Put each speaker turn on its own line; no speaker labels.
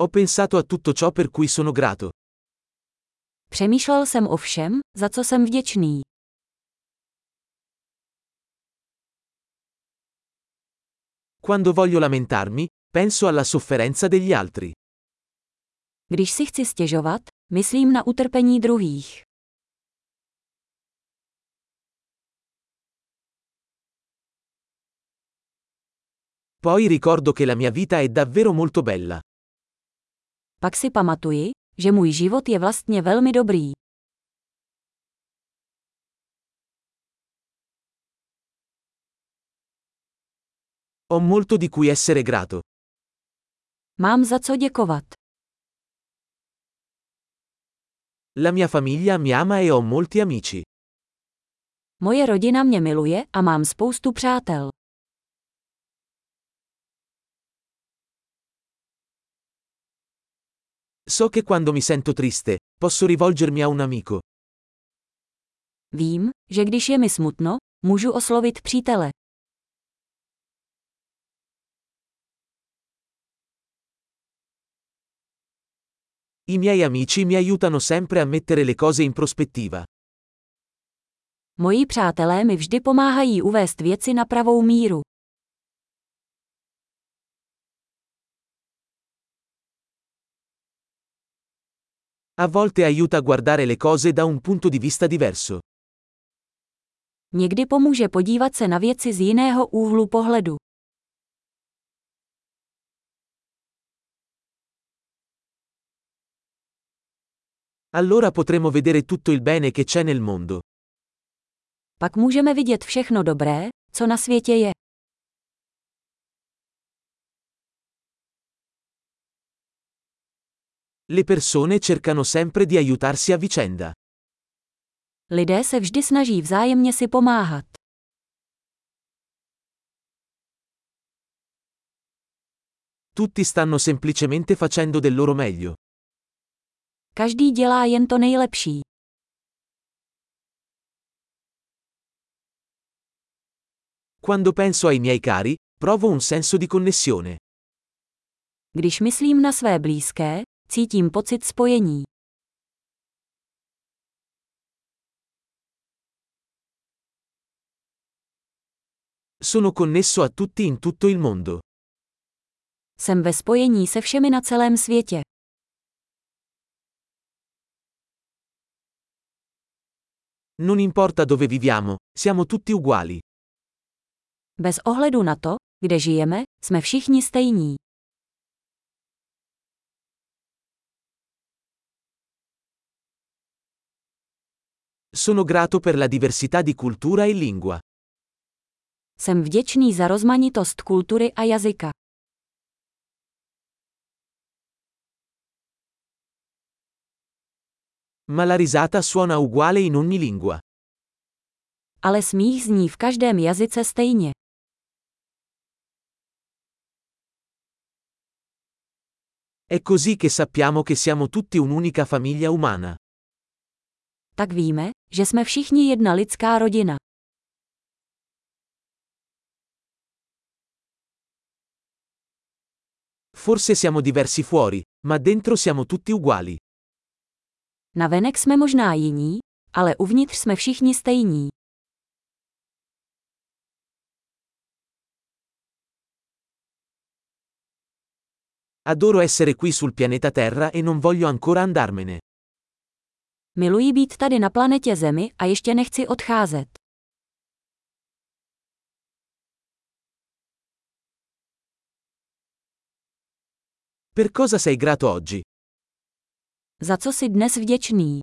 Ho pensato a tutto ciò per cui sono grato.
Přemýšlel jsem o všem, za co jsem vděčný.
Quando voglio lamentarmi, penso alla sofferenza degli altri.
Když si chci stěžovat, myslím na utrpení druhých.
Poi ricordo che la mia vita è davvero molto bella.
Pak si pamatuji, že můj život je vlastně velmi dobrý.
Ho molto di cui essere grato.
Mám za co děkovat.
La mia famiglia mi ama e ho molti amici.
Moje rodina mě miluje a mám spoustu přátel.
So che quando mi sento triste, posso rivolgermi a un amico.
Vím, že když je mi smutno, můžu oslovit přítele.
I miei amici mi aiutano sempre a mettere le cose in prospettiva.
Moji přátelé mi vždy pomáhají uvést věci na pravou míru.
A volte aiuta a guardare le cose da un punto di vista diverso.
Někdy pomůže podívat se na věci z jiného úhlu pohledu.
Allora potremo vedere tutto il bene che c'è nel mondo.
Pak můžeme vidět všechno dobré, co na světě je.
Le persone cercano sempre di aiutarsi a vicenda.
Lidé se vždy snaží vzájemně si pomáhat.
Tutti stanno semplicemente facendo del loro meglio.
Každý dělá jen to nejlepší.
Quando penso ai miei cari, provo un senso di connessione.
Když myslím na své blízké, cítím pocit spojení.
Sono connesso a tutti in tutto il mondo.
Jsem ve spojení se všemi na celém světě.
Non importa dove viviamo, siamo tutti uguali.
Bez ohledu na to, kde žijeme, jsme všichni stejní.
Sono grato per la diversità di cultura e lingua.
Jsem vděčný za rozmanitost kultury a jazyka.
Ma la risata suona uguale in ogni lingua.
Ale smích zní v každém jazyce stejně.
È così che sappiamo che siamo tutti un'unica famiglia umana.
Tak víme, že jsme všichni jedna lidská rodina.
Forse siamo diversi fuori, ma dentro siamo tutti uguali.
Navenek jsme možná jiní, ale uvnitř jsme všichni stejní.
Adoro essere qui sul pianeta Terra e non voglio ancora andarmene.
Miluji být tady na planetě Zemi a ještě nechci odcházet.
Per cosa sei grato oggi?
Za co jsi dnes vděčný?